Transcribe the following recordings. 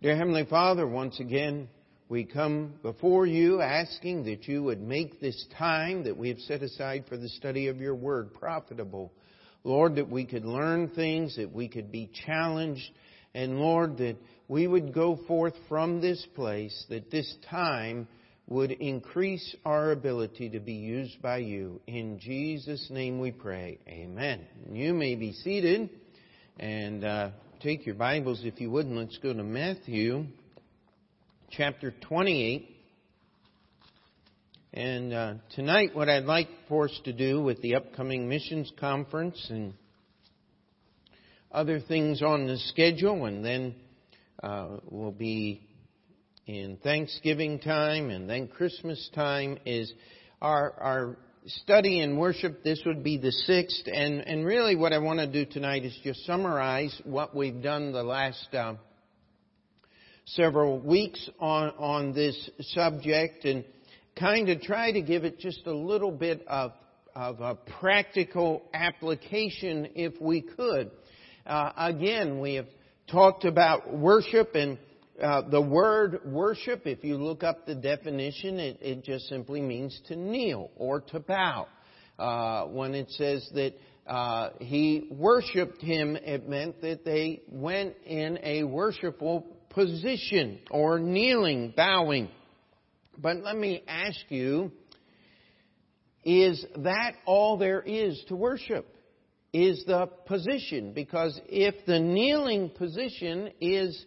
Dear Heavenly Father, once again, we come before you asking that you would make this time that we have set aside for the study of your word profitable. Lord, that we could learn things, that we could be challenged, and Lord, that we would go forth from this place, that this time would increase our ability to be used by you. In Jesus' name we pray. Amen. You may be seated and uh, take your Bibles if you wouldn't, let's go to Matthew chapter 28. And uh, tonight, what I'd like for us to do with the upcoming missions conference and other things on the schedule, and then uh, we'll be in Thanksgiving time and then Christmas time, is our, our study and worship. This would be the sixth, and, and really what I want to do tonight is just summarize what we've done the last uh, several weeks on, on this subject and kind of try to give it just a little bit of, of a practical application if we could. Uh, again, we have talked about worship and uh, the word worship, if you look up the definition, it, it just simply means to kneel or to bow. Uh, when it says that uh, he worshipped him, it meant that they went in a worshipful position or kneeling, bowing. But let me ask you, is that all there is to worship? Is the position? Because if the kneeling position is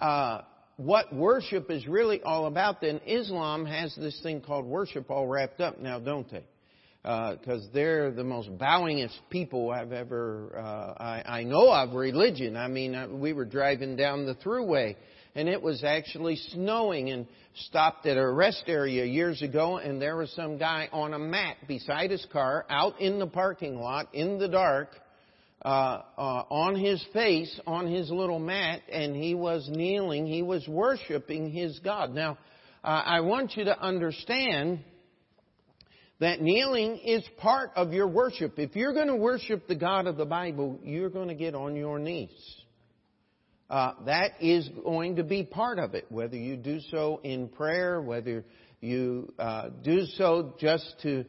uh, what worship is really all about, then Islam has this thing called worship all wrapped up now, don't they? Because uh, they're the most bowingest people I've ever uh, I, I know of religion. I mean, uh, we were driving down the throughway, and it was actually snowing, and stopped at a rest area years ago, and there was some guy on a mat beside his car, out in the parking lot in the dark, uh, uh, on his face, on his little mat, and he was kneeling. He was worshiping his God. Now, uh, I want you to understand that kneeling is part of your worship. If you're going to worship the God of the Bible, you're going to get on your knees. Uh, that is going to be part of it, whether you do so in prayer, whether you uh, do so just to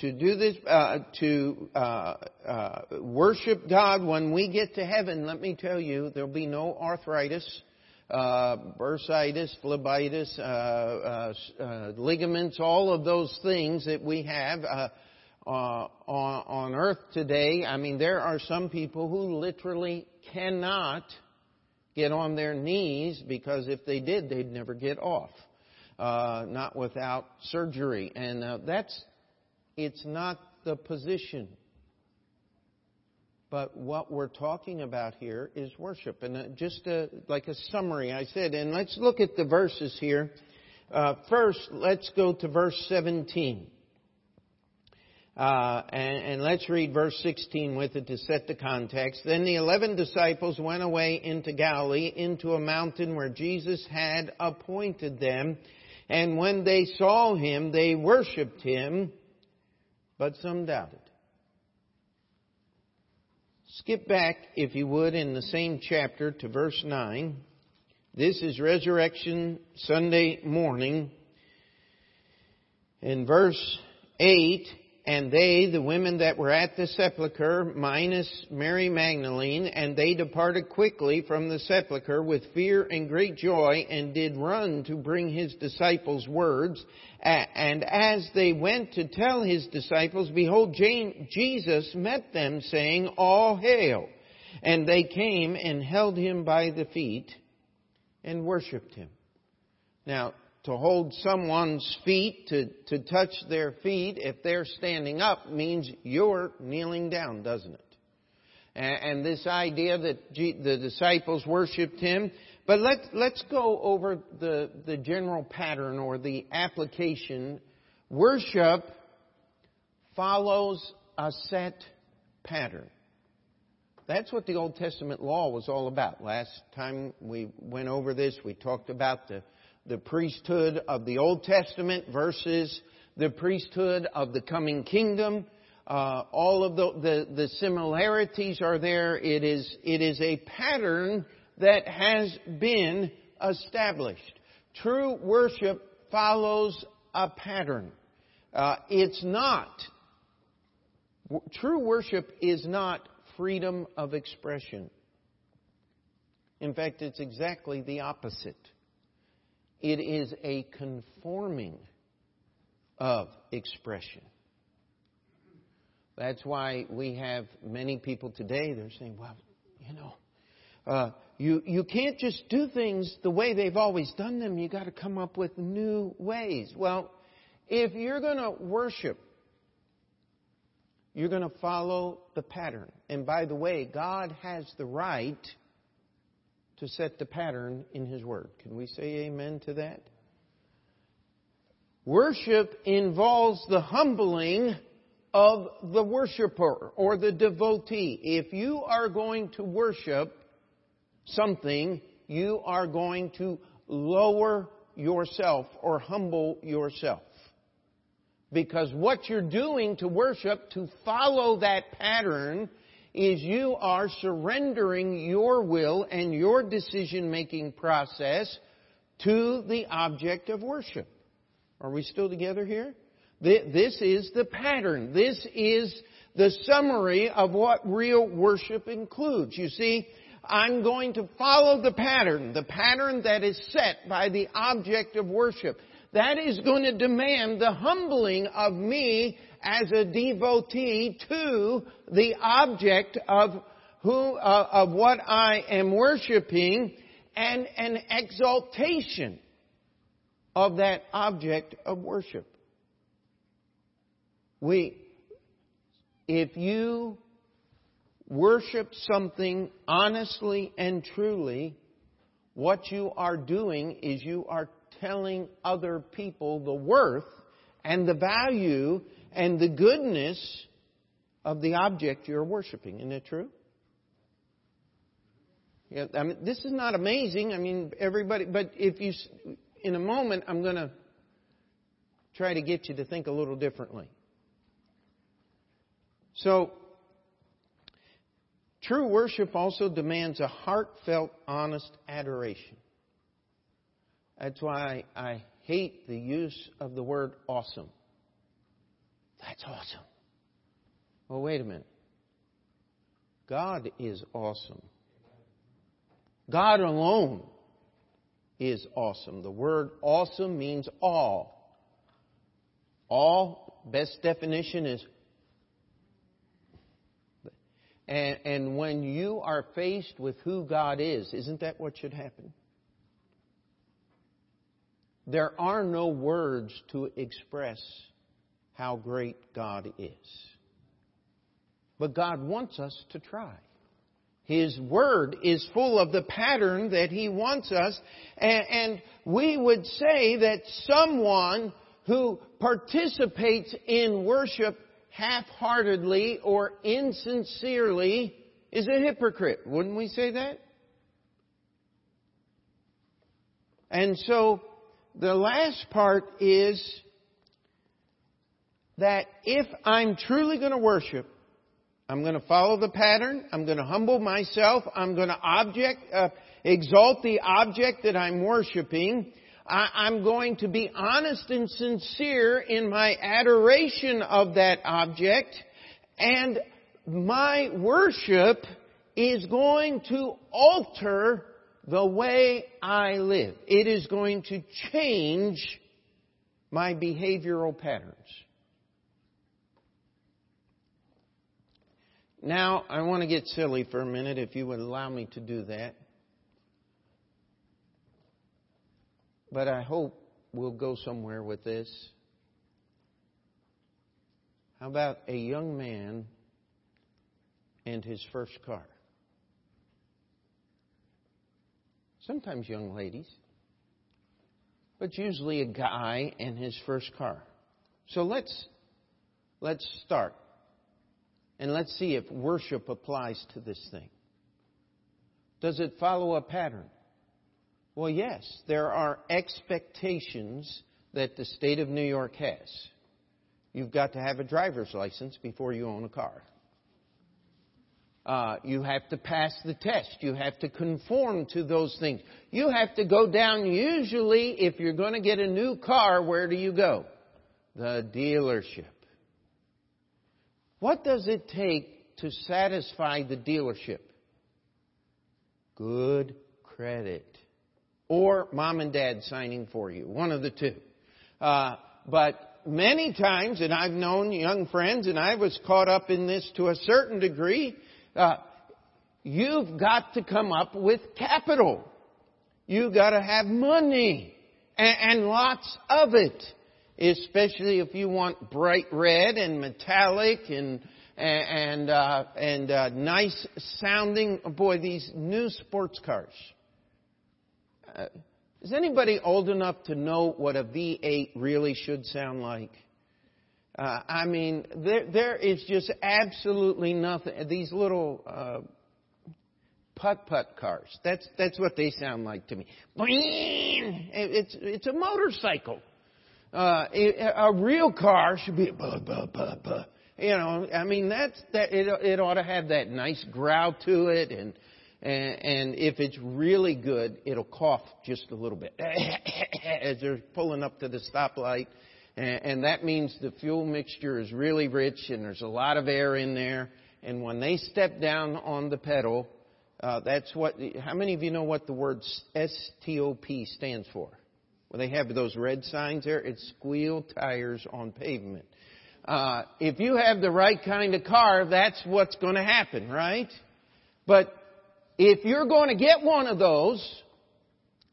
to do this, uh, to uh, uh, worship God when we get to heaven, let me tell you, there'll be no arthritis, uh, bursitis, phlebitis, uh, uh, ligaments, all of those things that we have uh, uh, on, on earth today. I mean, there are some people who literally cannot get on their knees because if they did, they'd never get off. Uh, not without surgery. And uh, that's it's not the position. But what we're talking about here is worship. And uh, just a, like a summary, I said, and let's look at the verses here. Uh, first, let's go to verse 17. Uh, and, and, let's read verse 16 with it to set the context. Then the eleven disciples went away into Galilee, into a mountain where Jesus had appointed them. And when they saw him, they worshipped him but some doubted. Skip back, if you would, in the same chapter to verse 9. This is Resurrection Sunday morning. In verse 8, and they, the women that were at the sepulchre, minus Mary Magdalene, and they departed quickly from the sepulchre with fear and great joy, and did run to bring his disciples words. And as they went to tell his disciples, behold, Jesus met them, saying, All hail! And they came and held him by the feet and worshipped him. Now, to hold someone's feet, to, to touch their feet, if they're standing up, means you're kneeling down, doesn't it? And, and this idea that G, the disciples worshipped him. But let, let's go over the, the general pattern or the application. Worship follows a set pattern. That's what the Old Testament law was all about. Last time we went over this, we talked about the the priesthood of the Old Testament versus the priesthood of the coming kingdom. Uh, all of the, the, the similarities are there. It is, it is a pattern that has been established. True worship follows a pattern. Uh, it's not. True worship is not freedom of expression. In fact, it's exactly the opposite. It is a conforming of expression. That's why we have many people today, they're saying, well, you know, uh, you, you can't just do things the way they've always done them. You've got to come up with new ways. Well, if you're going to worship, you're going to follow the pattern. And by the way, God has the right to set the pattern in His Word. Can we say amen to that? Worship involves the humbling of the worshiper or the devotee. If you are going to worship something, you are going to lower yourself or humble yourself. Because what you're doing to worship, to follow that pattern, is you are surrendering your will and your decision making process to the object of worship. Are we still together here? This is the pattern. This is the summary of what real worship includes. You see, I'm going to follow the pattern, the pattern that is set by the object of worship. That is going to demand the humbling of me as a devotee to the object of who, uh, of what I am worshiping and an exaltation of that object of worship. We, if you worship something honestly and truly, what you are doing is you are telling other people the worth and the value and the goodness of the object you're worshiping. Isn't it true? Yeah, I mean, this is not amazing. I mean, everybody, but if you, in a moment, I'm going to try to get you to think a little differently. So, true worship also demands a heartfelt, honest adoration. That's why I hate the use of the word awesome. That's awesome. Well, wait a minute. God is awesome. God alone is awesome. The word awesome means all. All, best definition is. And, and when you are faced with who God is, isn't that what should happen? There are no words to express how great God is. But God wants us to try. His Word is full of the pattern that He wants us, and, we would say that someone who participates in worship half-heartedly or insincerely is a hypocrite. Wouldn't we say that? And so the last part is that if I'm truly going to worship, I'm going to follow the pattern. I'm going to humble myself. I'm going to object, uh, exalt the object that I'm worshiping. I, am going to be honest and sincere in my adoration of that object. And my worship is going to alter the way I live. It is going to change my behavioral patterns. Now, I want to get silly for a minute, if you would allow me to do that. But I hope we'll go somewhere with this. How about a young man and his first car? Sometimes young ladies, but usually a guy and his first car. So let's let's start. And let's see if worship applies to this thing. Does it follow a pattern? Well, yes, there are expectations that the state of New York has. You've got to have a driver's license before you own a car. Uh, you have to pass the test. You have to conform to those things. You have to go down, usually, if you're going to get a new car, where do you go? The dealership. What does it take to satisfy the dealership? Good credit. Or mom and dad signing for you. One of the two. Uh, but many times, and I've known young friends, and I was caught up in this to a certain degree, uh, you've got to come up with capital. You've got to have money and, and lots of it, especially if you want bright red and metallic and and uh, and uh, nice sounding. Boy, these new sports cars. Uh, is anybody old enough to know what a V8 really should sound like? Uh, I mean, there, there is just absolutely nothing. These little uh, putt-putt cars. That's that's what they sound like to me. It's it's a motorcycle. Uh, a real car should be a buh, buh, buh, buh. You know, I mean that's that. It it ought to have that nice growl to it, and and, and if it's really good, it'll cough just a little bit as they're pulling up to the stoplight and, and that means the fuel mixture is really rich and there's a lot of air in there. And when they step down on the pedal, uh, that's what. How many of you know what the word STOP stands for? Well, they have those red signs there. It's squeal tires on pavement. Uh, if you have the right kind of car, that's what's going to happen, right? But if you're going to get one of those,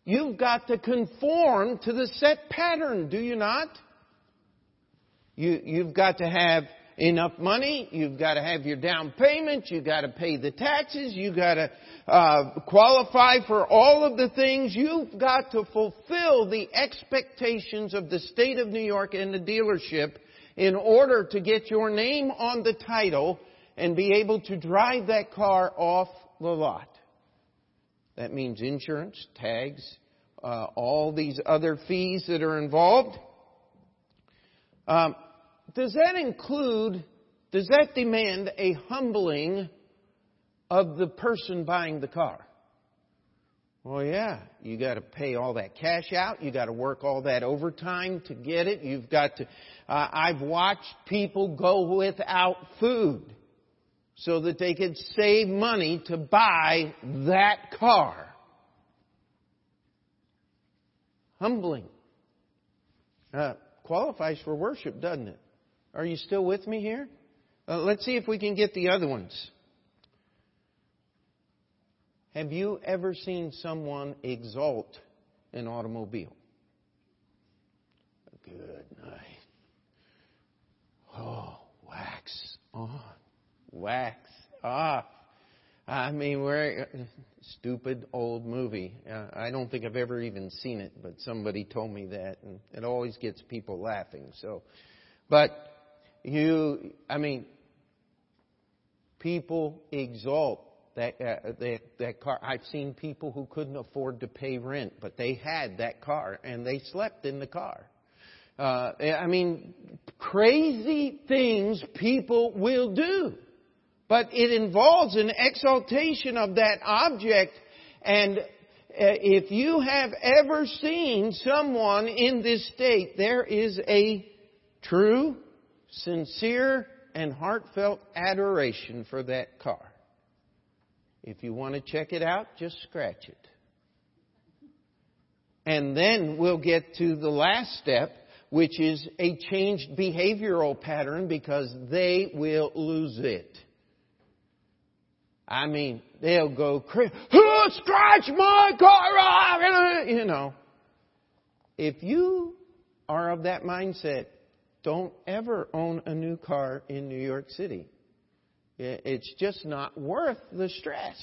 you've got to conform to the set pattern, do you not? You, you've got to have enough money. You've got to have your down payment. You've got to pay the taxes. You've got to uh, qualify for all of the things. You've got to fulfill the expectations of the state of New York and the dealership in order to get your name on the title and be able to drive that car off the lot. That means insurance, tags, uh, all these other fees that are involved. Um, does that include, does that demand a humbling of the person buying the car? Well, yeah, you got to pay all that cash out. You got to work all that overtime to get it. You've got to. Uh, I've watched people go without food so that they could save money to buy that car. Humbling. Uh, qualifies for worship, doesn't it? Are you still with me here? Uh, let's see if we can get the other ones. Have you ever seen someone exalt an automobile? Good night. Oh, wax on, wax off. I mean, we're stupid old movie. Uh, I don't think I've ever even seen it, but somebody told me that, and it always gets people laughing. So, but you, I mean, people exalt that uh, that that car. I've seen people who couldn't afford to pay rent, but they had that car and they slept in the car. Uh, I mean, crazy things people will do but it involves an exaltation of that object. And uh, if you have ever seen someone in this state, there is a true, sincere, and heartfelt adoration for that car. If you want to check it out, just scratch it. And then we'll get to the last step, which is a changed behavioral pattern because they will lose it. I mean, they'll go crazy. Oh, scratch my car! You know. If you are of that mindset, don't ever own a new car in New York City. It's just not worth the stress.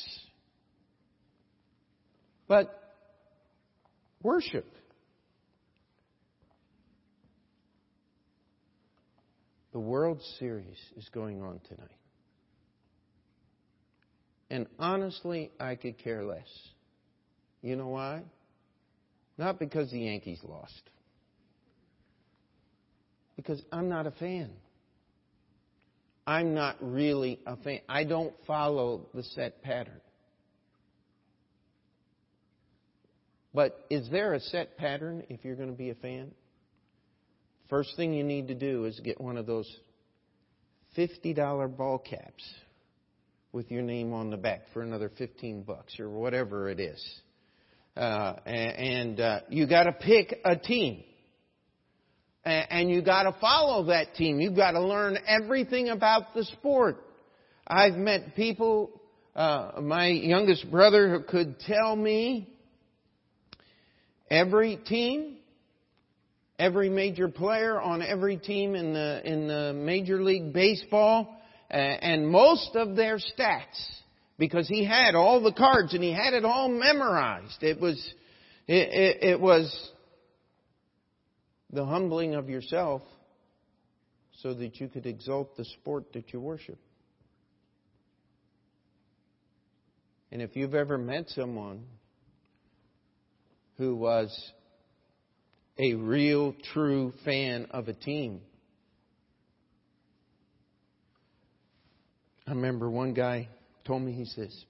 But worship. The World Series is going on tonight. And honestly, I could care less. You know why? Not because the Yankees lost. Because I'm not a fan. I'm not really a fan. I don't follow the set pattern. But is there a set pattern if you're going to be a fan? First thing you need to do is get one of those $50 ball caps with your name on the back for another 15 bucks or whatever it is. Uh, and uh, you got to pick a team. And you got to follow that team. You've got to learn everything about the sport. I've met people, uh, my youngest brother who could tell me every team, every major player on every team in the, in the Major League Baseball, uh, and most of their stats because he had all the cards and he had it all memorized. It was, it, it, it was the humbling of yourself so that you could exalt the sport that you worship. And if you've ever met someone who was a real, true fan of a team, I remember one guy told me, he says,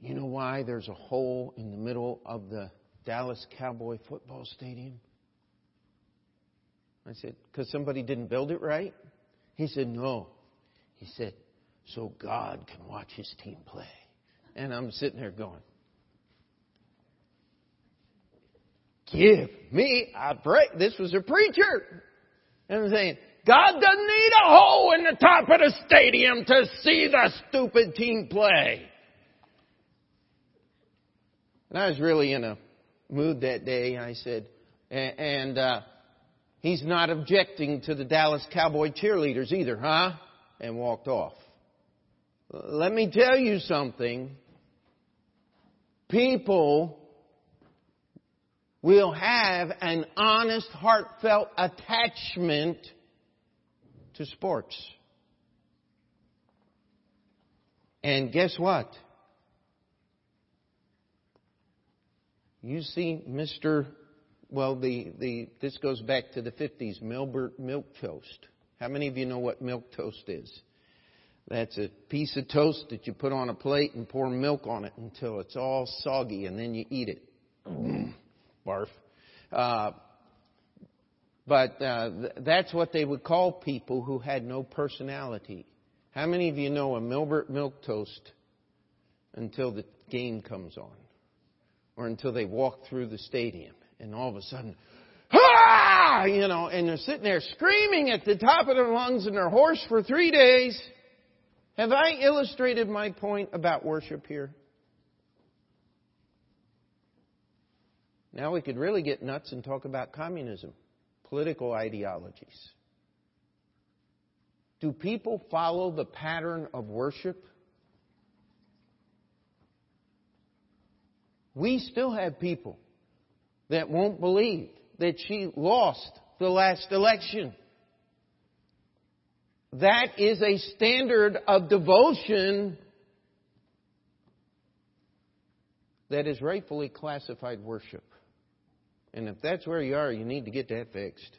You know why there's a hole in the middle of the Dallas Cowboy football stadium? I said, Because somebody didn't build it right? He said, No. He said, So God can watch his team play. And I'm sitting there going, Give me a break. This was a preacher. And I'm saying, God doesn't need a hole in the top of the stadium to see the stupid team play. And I was really in a mood that day. I said, and uh, he's not objecting to the Dallas Cowboy cheerleaders either, huh? And walked off. Let me tell you something. People will have an honest, heartfelt attachment to sports. And guess what? You see Mr. Well, the, the, this goes back to the 50s, Milbert Milk Toast. How many of you know what milk toast is? That's a piece of toast that you put on a plate and pour milk on it until it's all soggy and then you eat it. Barf. Uh, but uh, th- that's what they would call people who had no personality. How many of you know a Milbert milk toast until the game comes on? Or until they walk through the stadium and all of a sudden, ah! You know, and they're sitting there screaming at the top of their lungs and they're hoarse for three days. Have I illustrated my point about worship here? Now we could really get nuts and talk about communism political ideologies. Do people follow the pattern of worship? We still have people that won't believe that she lost the last election. That is a standard of devotion that is rightfully classified worship. And if that's where you are, you need to get that fixed.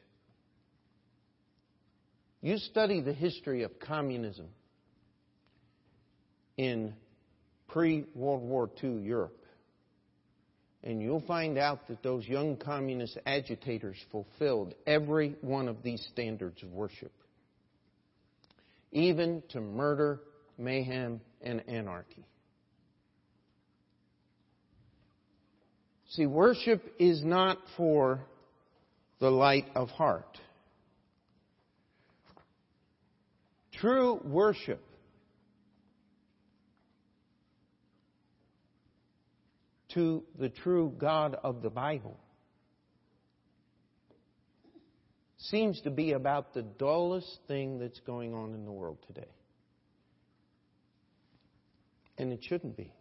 You study the history of communism in pre World War II Europe, and you'll find out that those young communist agitators fulfilled every one of these standards of worship, even to murder, mayhem, and anarchy. See, worship is not for the light of heart. True worship to the true God of the Bible seems to be about the dullest thing that's going on in the world today. And it shouldn't be.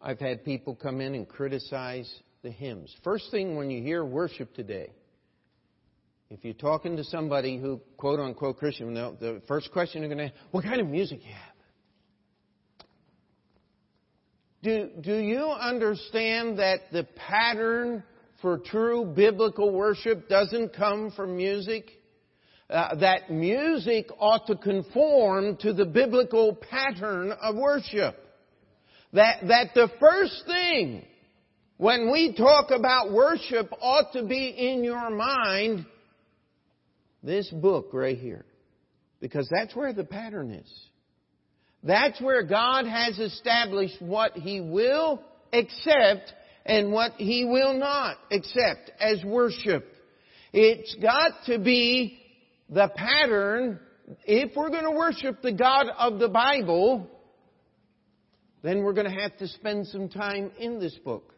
I've had people come in and criticize the hymns. First thing when you hear worship today, if you're talking to somebody who, quote unquote Christian, the first question they're going to ask, what kind of music you have? Do, do you understand that the pattern for true biblical worship doesn't come from music. Uh, that music ought to conform to the biblical pattern of worship. That, that the first thing when we talk about worship ought to be in your mind this book right here. Because that's where the pattern is. That's where God has established what He will accept and what He will not accept as worship. It's got to be the pattern. If we're going to worship the God of the Bible, then we're going to have to spend some time in this book.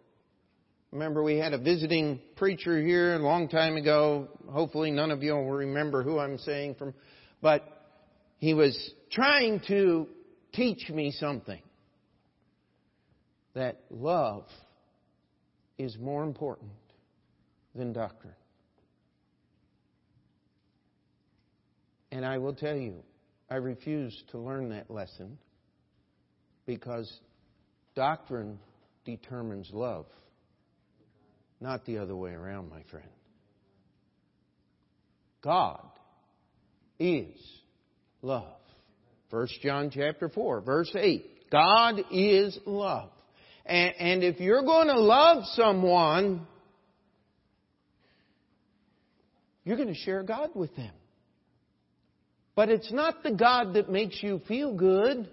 Remember, we had a visiting preacher here a long time ago. Hopefully, none of you will remember who I'm saying from, but he was trying to teach me something that love is more important than doctrine. And I will tell you, I refuse to learn that lesson because doctrine determines love, not the other way around, my friend. God is love. 1 John chapter 4, verse 8. God is love. And, and if you're going to love someone, you're going to share God with them. But it's not the God that makes you feel good.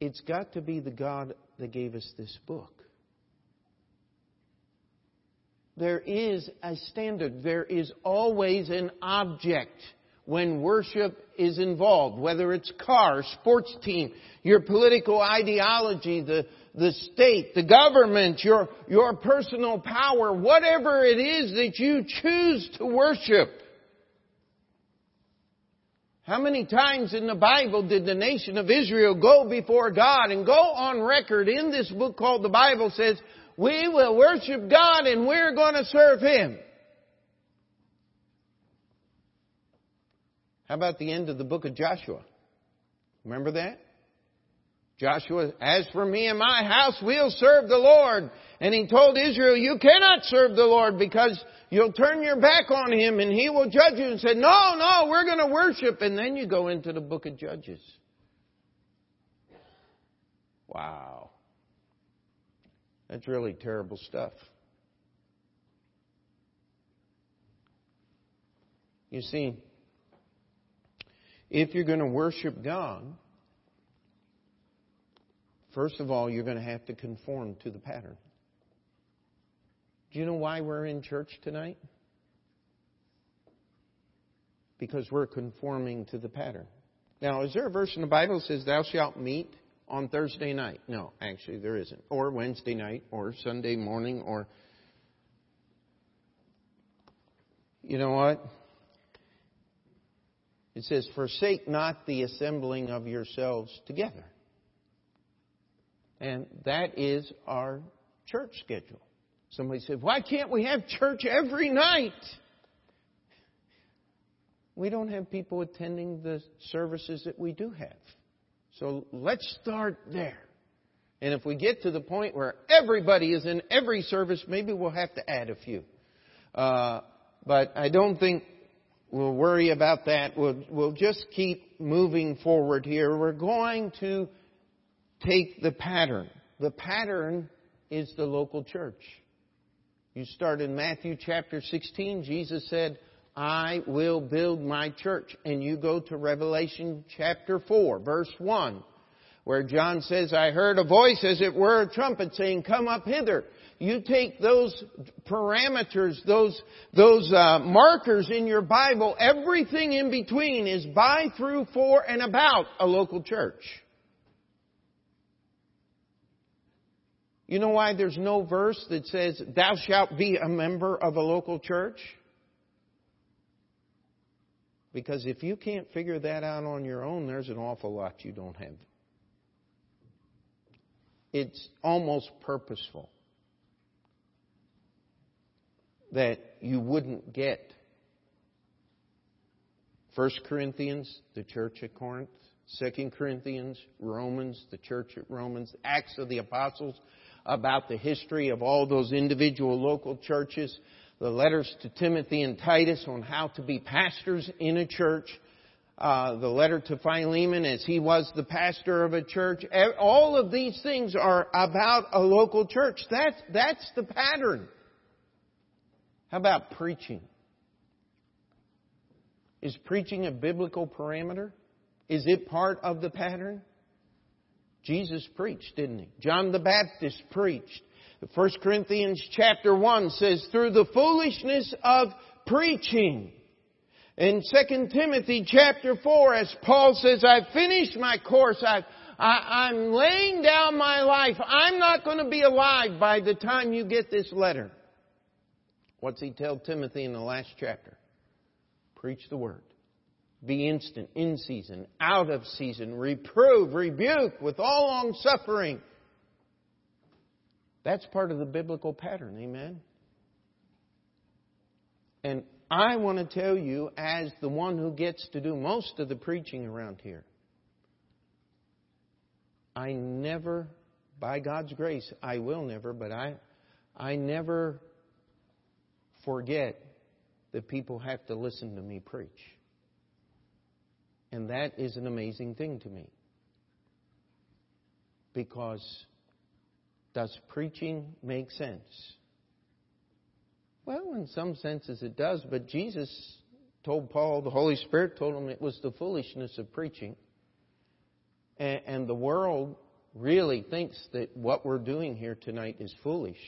It's got to be the God that gave us this book. There is a standard. There is always an object when worship is involved, whether it's car, sports team, your political ideology, the, the state, the government, your, your personal power, whatever it is that you choose to worship. How many times in the Bible did the nation of Israel go before God and go on record in this book called the Bible says, we will worship God and we're going to serve Him. How about the end of the book of Joshua? Remember that? Joshua, as for me and my house, we'll serve the Lord. And he told Israel, you cannot serve the Lord because you'll turn your back on him and he will judge you and said, no, no, we're going to worship. And then you go into the book of Judges. Wow. That's really terrible stuff. You see, if you're going to worship God, first of all, you're going to have to conform to the pattern. Do you know why we're in church tonight? Because we're conforming to the pattern. Now, is there a verse in the Bible that says, Thou shalt meet on Thursday night? No, actually, there isn't. Or Wednesday night, or Sunday morning, or. You know what? It says, Forsake not the assembling of yourselves together. And that is our church schedule. Somebody said, Why can't we have church every night? We don't have people attending the services that we do have. So let's start there. And if we get to the point where everybody is in every service, maybe we'll have to add a few. Uh, but I don't think We'll worry about that. We'll, we'll just keep moving forward here. We're going to take the pattern. The pattern is the local church. You start in Matthew chapter 16, Jesus said, I will build my church. And you go to Revelation chapter 4, verse 1, where John says, I heard a voice as it were a trumpet saying, Come up hither you take those parameters, those, those uh, markers in your Bible, everything in between is by, through, for, and about a local church. You know why there's no verse that says, Thou shalt be a member of a local church? Because if you can't figure that out on your own, there's an awful lot you don't have. It's almost purposeful that you wouldn't get. 1 Corinthians, the church at Corinth. 2 Corinthians, Romans, the church at Romans. Acts of the Apostles, about the history of all those individual local churches, the letters to Timothy and Titus on how to be pastors in a church, uh, the letter to Philemon as he was the pastor of a church. All of these things are about a local church. That's, that's the pattern. How about preaching? Is preaching a biblical parameter? Is it part of the pattern? Jesus preached, didn't he? John the Baptist preached. 1 Corinthians chapter 1 says, through the foolishness of preaching. In 2 Timothy chapter 4, as Paul says, I've finished my course, I've, I, I'm laying down my life. I'm not going to be alive by the time you get this letter. What's he tell Timothy in the last chapter? Preach the word. Be instant, in season, out of season, reprove, rebuke with all long suffering. That's part of the biblical pattern, amen? And I want to tell you, as the one who gets to do most of the preaching around here, I never, by God's grace, I will never, but I, I never forget that people have to listen to me preach. And that is an amazing thing to me. Because does preaching make sense? Well, in some senses it does, but Jesus told Paul, the Holy Spirit told him it was the foolishness of preaching. And, the world really thinks that what we're doing here tonight is foolish.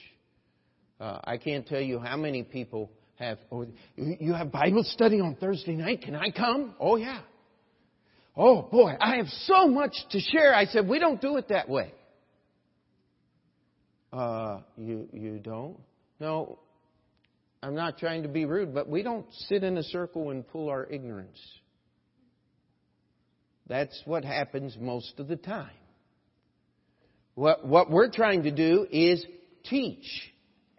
Uh, I can't tell you how many people have, oh, you have Bible study on Thursday night. Can I come? Oh, yeah. Oh, boy, I have so much to share. I said, we don't do it that way. Uh, you, you don't? No, I'm not trying to be rude, but we don't sit in a circle and pull our ignorance. That's what happens most of the time. What, what we're trying to do is teach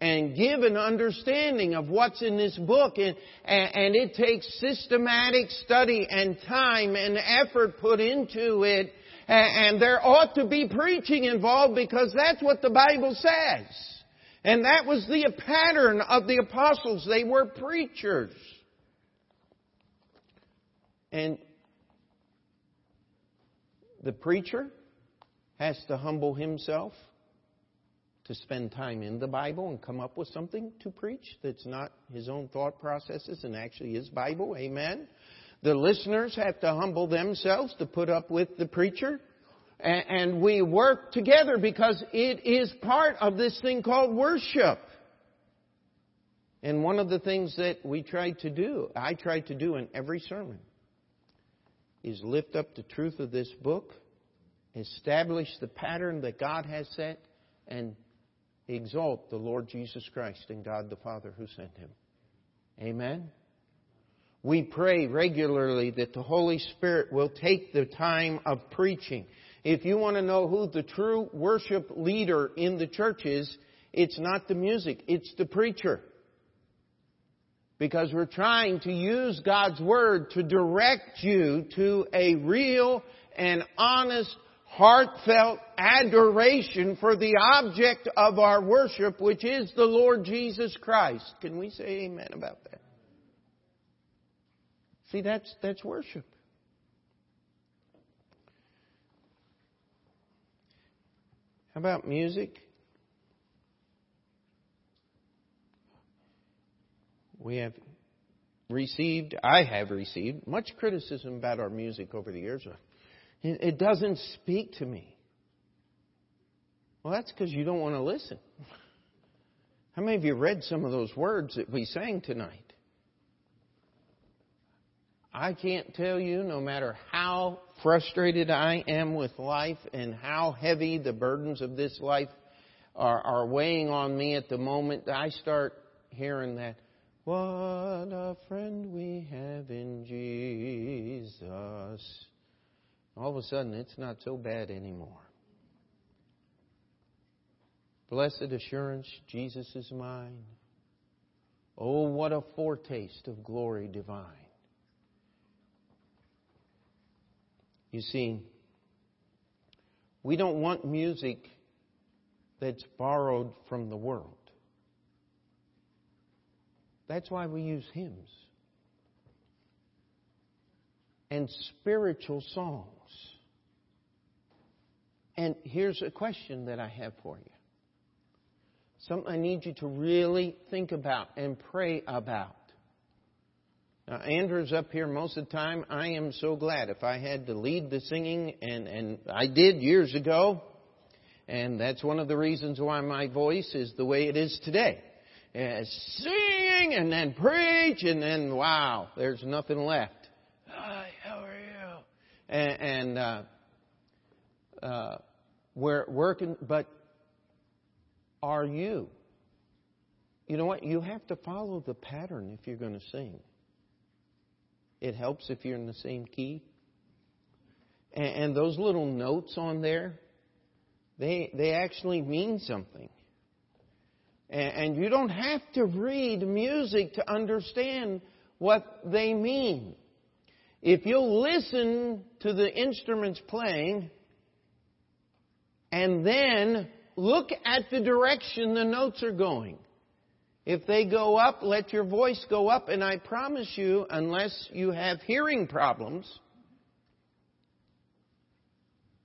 and give an understanding of what's in this book. And, and, it takes systematic study and time and effort put into it. And there ought to be preaching involved because that's what the Bible says. And that was the pattern of the apostles. They were preachers. And the preacher has to humble himself to spend time in the Bible and come up with something to preach that's not his own thought processes and actually is Bible. Amen. The listeners have to humble themselves to put up with the preacher and we work together because it is part of this thing called worship. And one of the things that we try to do, I try to do in every sermon, is lift up the truth of this book, establish the pattern that God has set, and exalt the Lord Jesus Christ and God the Father who sent him. Amen. We pray regularly that the Holy Spirit will take the time of preaching if you want to know who the true worship leader in the church is, it's not the music, it's the preacher. Because we're trying to use God's Word to direct you to a real and honest, heartfelt adoration for the object of our worship, which is the Lord Jesus Christ. Can we say amen about that? See, that's, that's worship. How about music? We have received, I have received, much criticism about our music over the years. It doesn't speak to me. Well, that's because you don't want to listen. How many of you read some of those words that we sang tonight? I can't tell you, no matter how frustrated I am with life and how heavy the burdens of this life are, are weighing on me at the moment, I start hearing that, what a friend we have in Jesus. All of a sudden, it's not so bad anymore. Blessed assurance, Jesus is mine. Oh, what a foretaste of glory divine. You see, we don't want music that's borrowed from the world. That's why we use hymns and spiritual songs. And here's a question that I have for you. Something I need you to really think about and pray about. Now, Andrew's up here most of the time. I am so glad if I had to lead the singing, and, and I did years ago, and that's one of the reasons why my voice is the way it is today. Uh, sing and then preach, and then wow, there's nothing left. Hi, how are you? And, and uh, uh, we're working, but are you? You know what? You have to follow the pattern if you're going to sing. It helps if you're in the same key. And, and those little notes on there, they, they actually mean something. And, and you don't have to read music to understand what they mean. If you'll listen to the instruments playing and then look at the direction the notes are going. If they go up, let your voice go up, and I promise you, unless you have hearing problems,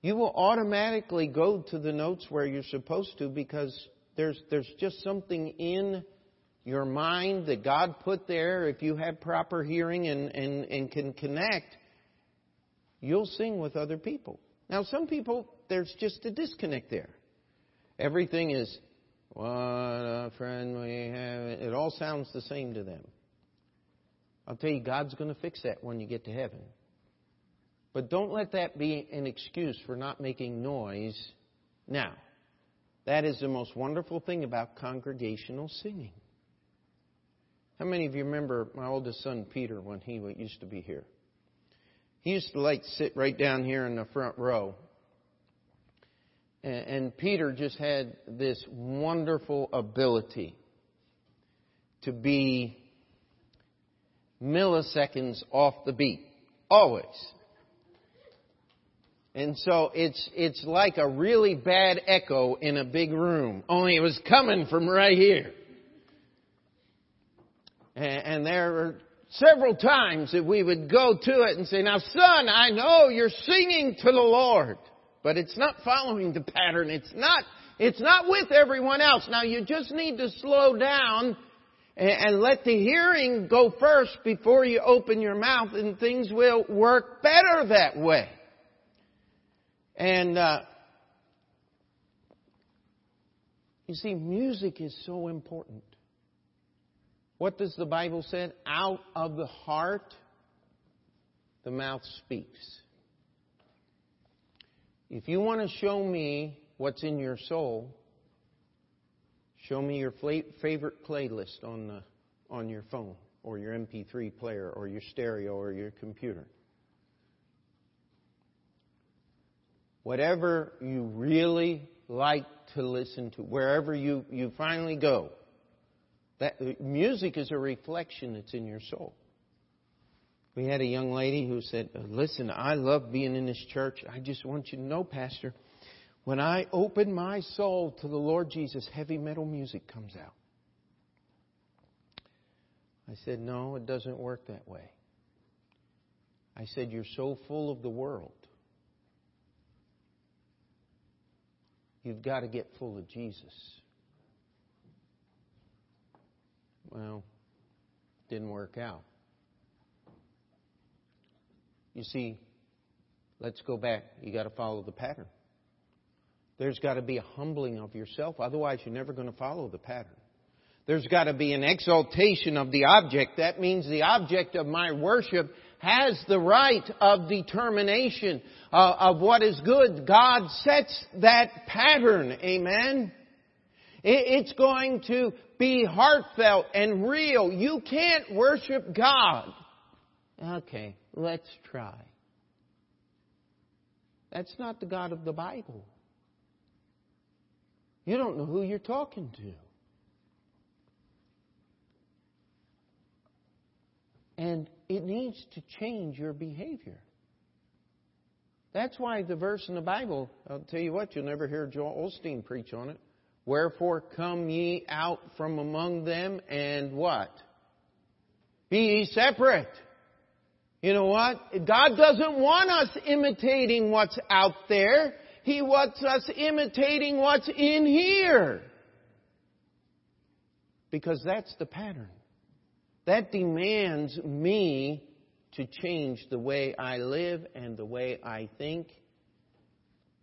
you will automatically go to the notes where you're supposed to because there's, there's just something in your mind that God put there. If you have proper hearing and, and, and can connect, you'll sing with other people. Now, some people, there's just a disconnect there. Everything is, what a friend we have. It all sounds the same to them. I'll tell you, God's going to fix that when you get to heaven. But don't let that be an excuse for not making noise now. That is the most wonderful thing about congregational singing. How many of you remember my oldest son Peter when he used to be here? He used to like sit right down here in the front row and Peter just had this wonderful ability to be milliseconds off the beat. Always. And so it's, it's like a really bad echo in a big room, only it was coming from right here. And, and there were several times that we would go to it and say, now son, I know you're singing to the Lord but it's not following the pattern. It's not, it's not with everyone else. Now you just need to slow down and, and let the hearing go first before you open your mouth and things will work better that way. And, uh, you see, music is so important. What does the Bible say? Out of the heart, the mouth speaks. If you want to show me what's in your soul, show me your favorite playlist on, the, on your phone or your MP3 player or your stereo or your computer. Whatever you really like to listen to, wherever you, you finally go, that music is a reflection that's in your soul. We had a young lady who said, Listen, I love being in this church. I just want you to know, Pastor, when I open my soul to the Lord Jesus, heavy metal music comes out. I said, No, it doesn't work that way. I said, You're so full of the world. You've got to get full of Jesus. Well, didn't work out. You see, let's go back. You got to follow the pattern. There's got to be a humbling of yourself, otherwise, you're never going to follow the pattern. There's got to be an exaltation of the object. That means the object of my worship has the right of determination uh, of what is good. God sets that pattern. Amen. It's going to be heartfelt and real. You can't worship God. Okay, Let's try. That's not the God of the Bible. You don't know who you're talking to. And it needs to change your behavior. That's why the verse in the Bible, I'll tell you what, you'll never hear Joel Osteen preach on it. Wherefore come ye out from among them and what? Be ye separate. You know what? God doesn't want us imitating what's out there. He wants us imitating what's in here. Because that's the pattern. That demands me to change the way I live and the way I think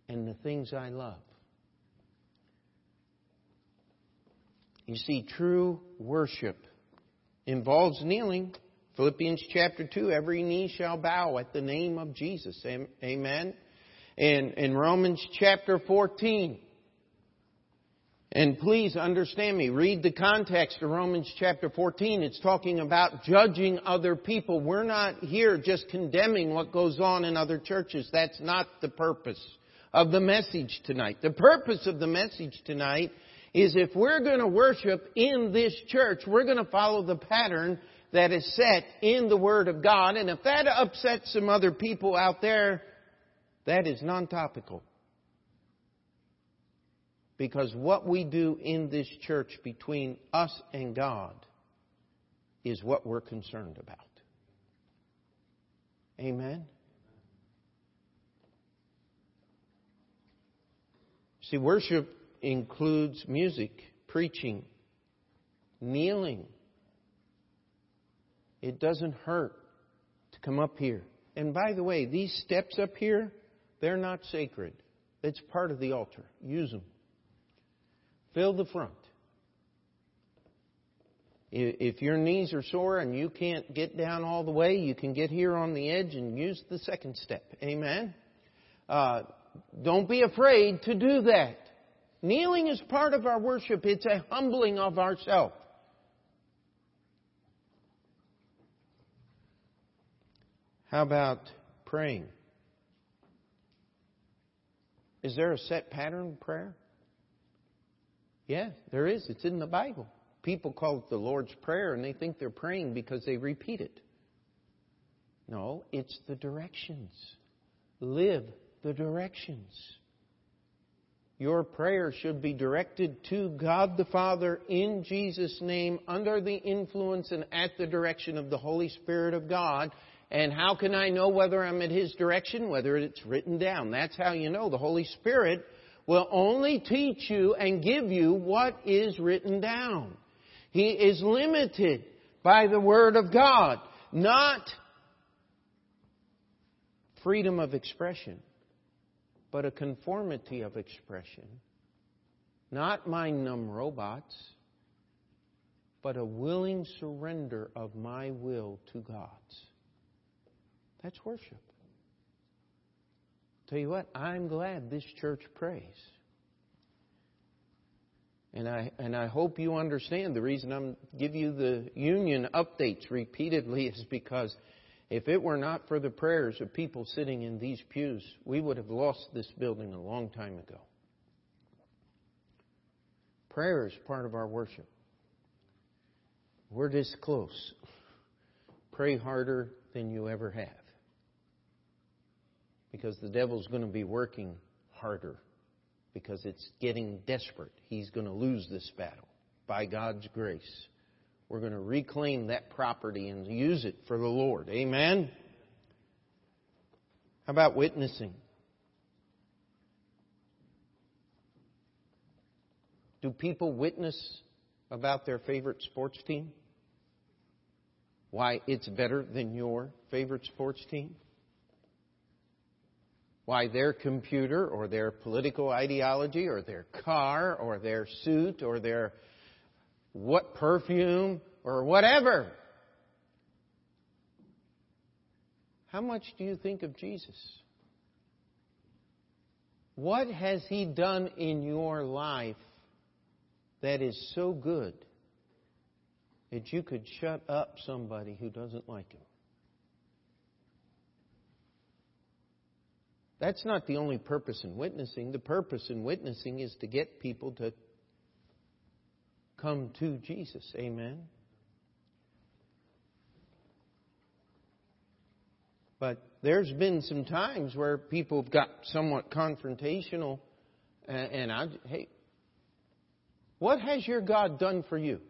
and the things I love. You see, true worship involves kneeling. Philippians chapter 2, every knee shall bow at the name of Jesus. Amen. And in Romans chapter 14, and please understand me, read the context of Romans chapter 14. It's talking about judging other people. We're not here just condemning what goes on in other churches. That's not the purpose of the message tonight. The purpose of the message tonight is if we're going to worship in this church, we're going to follow the pattern that is set in the Word of God. And if that upsets some other people out there, that is non-topical. Because what we do in this church between us and God is what we're concerned about. Amen? See, worship includes music, preaching, kneeling. It doesn't hurt to come up here. And by the way, these steps up here, they're not sacred. It's part of the altar. Use them. Fill the front. If your knees are sore and you can't get down all the way, you can get here on the edge and use the second step. Amen? Uh, don't be afraid to do that. Kneeling is part of our worship. It's a humbling of ourselves. How about praying? Is there a set pattern of prayer? Yeah, there is. It's in the Bible. People call it the Lord's Prayer and they think they're praying because they repeat it. No, it's the directions. Live the directions. Your prayer should be directed to God the Father in Jesus' name under the influence and at the direction of the Holy Spirit of God. And how can I know whether I'm at His direction? Whether it's written down. That's how you know. The Holy Spirit will only teach you and give you what is written down. He is limited by the Word of God, not freedom of expression, but a conformity of expression. Not mind numb robots, but a willing surrender of my will to God's. That's worship. Tell you what, I'm glad this church prays. And I, and I hope you understand the reason I'm give you the union updates repeatedly is because if it were not for the prayers of people sitting in these pews, we would have lost this building a long time ago. Prayer is part of our worship. We're this close. Pray harder than you ever have because the devil's going to be working harder because it's getting desperate. He's going to lose this battle by God's grace. We're going to reclaim that property and use it for the Lord. Amen? How about witnessing? Do people witness about their favorite sports team? Why it's better than your favorite sports team? Why their computer or their political ideology or their car or their suit or their what perfume or whatever. How much do you think of Jesus? What has He done in your life that is so good that you could shut up somebody who doesn't like Him? That's not the only purpose in witnessing. The purpose in witnessing is to get people to come to Jesus. Amen. But there's been some times where people have got somewhat confrontational, and I, hey, What has your God done for you?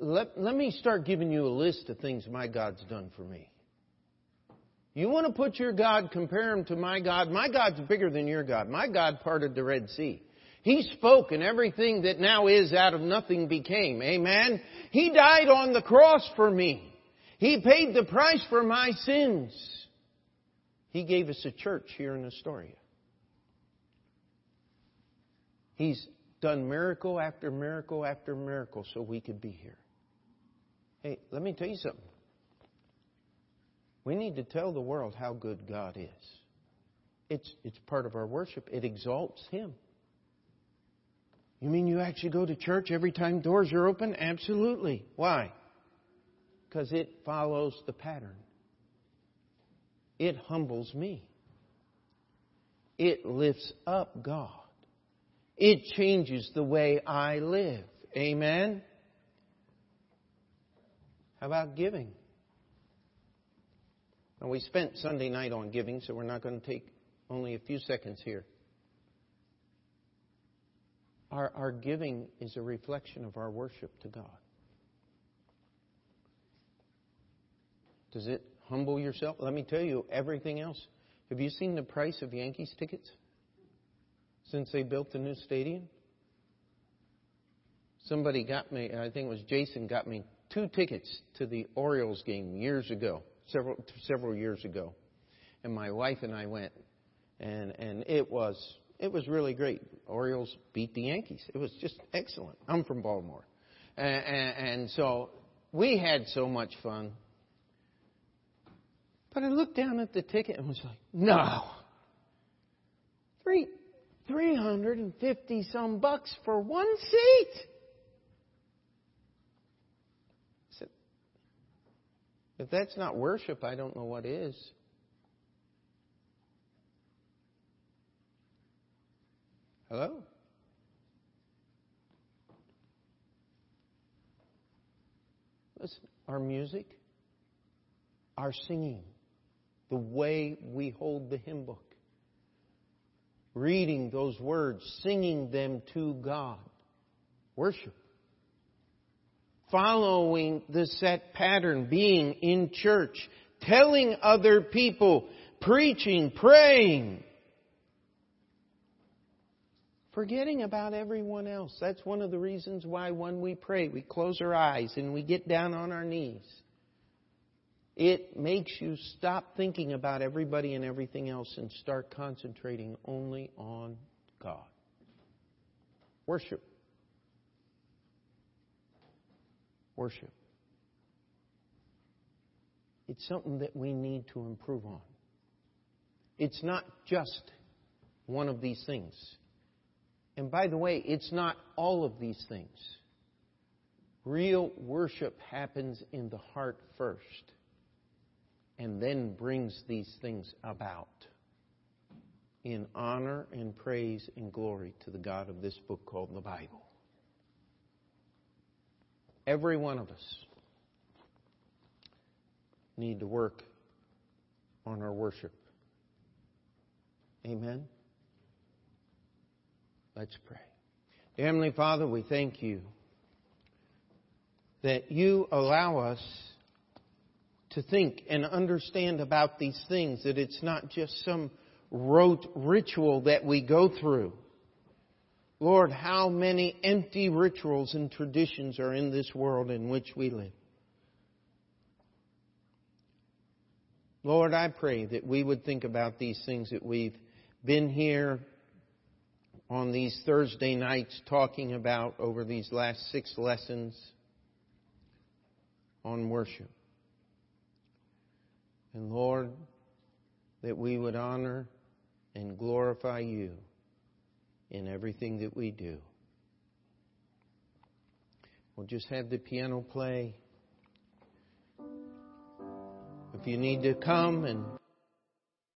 Let, let me start giving you a list of things my God's done for me. You want to put your God, compare him to my God? My God's bigger than your God. My God parted the Red Sea. He spoke and everything that now is out of nothing became. Amen? He died on the cross for me. He paid the price for my sins. He gave us a church here in Astoria. He's done miracle after miracle after miracle so we could be here. Hey, let me tell you something. We need to tell the world how good God is. It's, it's part of our worship. It exalts Him. You mean you actually go to church every time doors are open? Absolutely. Why? Because it follows the pattern. It humbles me. It lifts up God. It changes the way I live. Amen? How about giving? Now, we spent Sunday night on giving, so we're not going to take only a few seconds here. Our, our giving is a reflection of our worship to God. Does it humble yourself? Let me tell you, everything else. Have you seen the price of Yankees tickets since they built the new stadium? Somebody got me, I think it was Jason, got me two tickets to the Orioles game years ago, several several years ago, and my wife and I went, and and it was it was really great. Orioles beat the Yankees. It was just excellent. I'm from Baltimore, and, and, and so we had so much fun. But I looked down at the ticket and was like, no, three three hundred and fifty some bucks for one seat. If that's not worship, I don't know what is. Hello? Listen, our music, our singing, the way we hold the hymn book, reading those words, singing them to God, worship following the set pattern, being in church, telling other people, preaching, praying, forgetting about everyone else. That's one of the reasons why when we pray, we close our eyes and we get down on our knees. It makes you stop thinking about everybody and everything else and start concentrating only on God. Worship. Worship. It's something that we need to improve on. It's not just one of these things. And by the way, it's not all of these things. Real worship happens in the heart first and then brings these things about in honor and praise and glory to the God of this book called the Bible. Every one of us need to work on our worship. Amen. Let's pray. Dear Heavenly Father, we thank you that you allow us to think and understand about these things, that it's not just some rote ritual that we go through Lord, how many empty rituals and traditions are in this world in which we live. Lord, I pray that we would think about these things that we've been here on these Thursday nights talking about over these last six lessons on worship. And Lord, that we would honor and glorify you in everything that we do. We'll just have the piano play. If you need to come and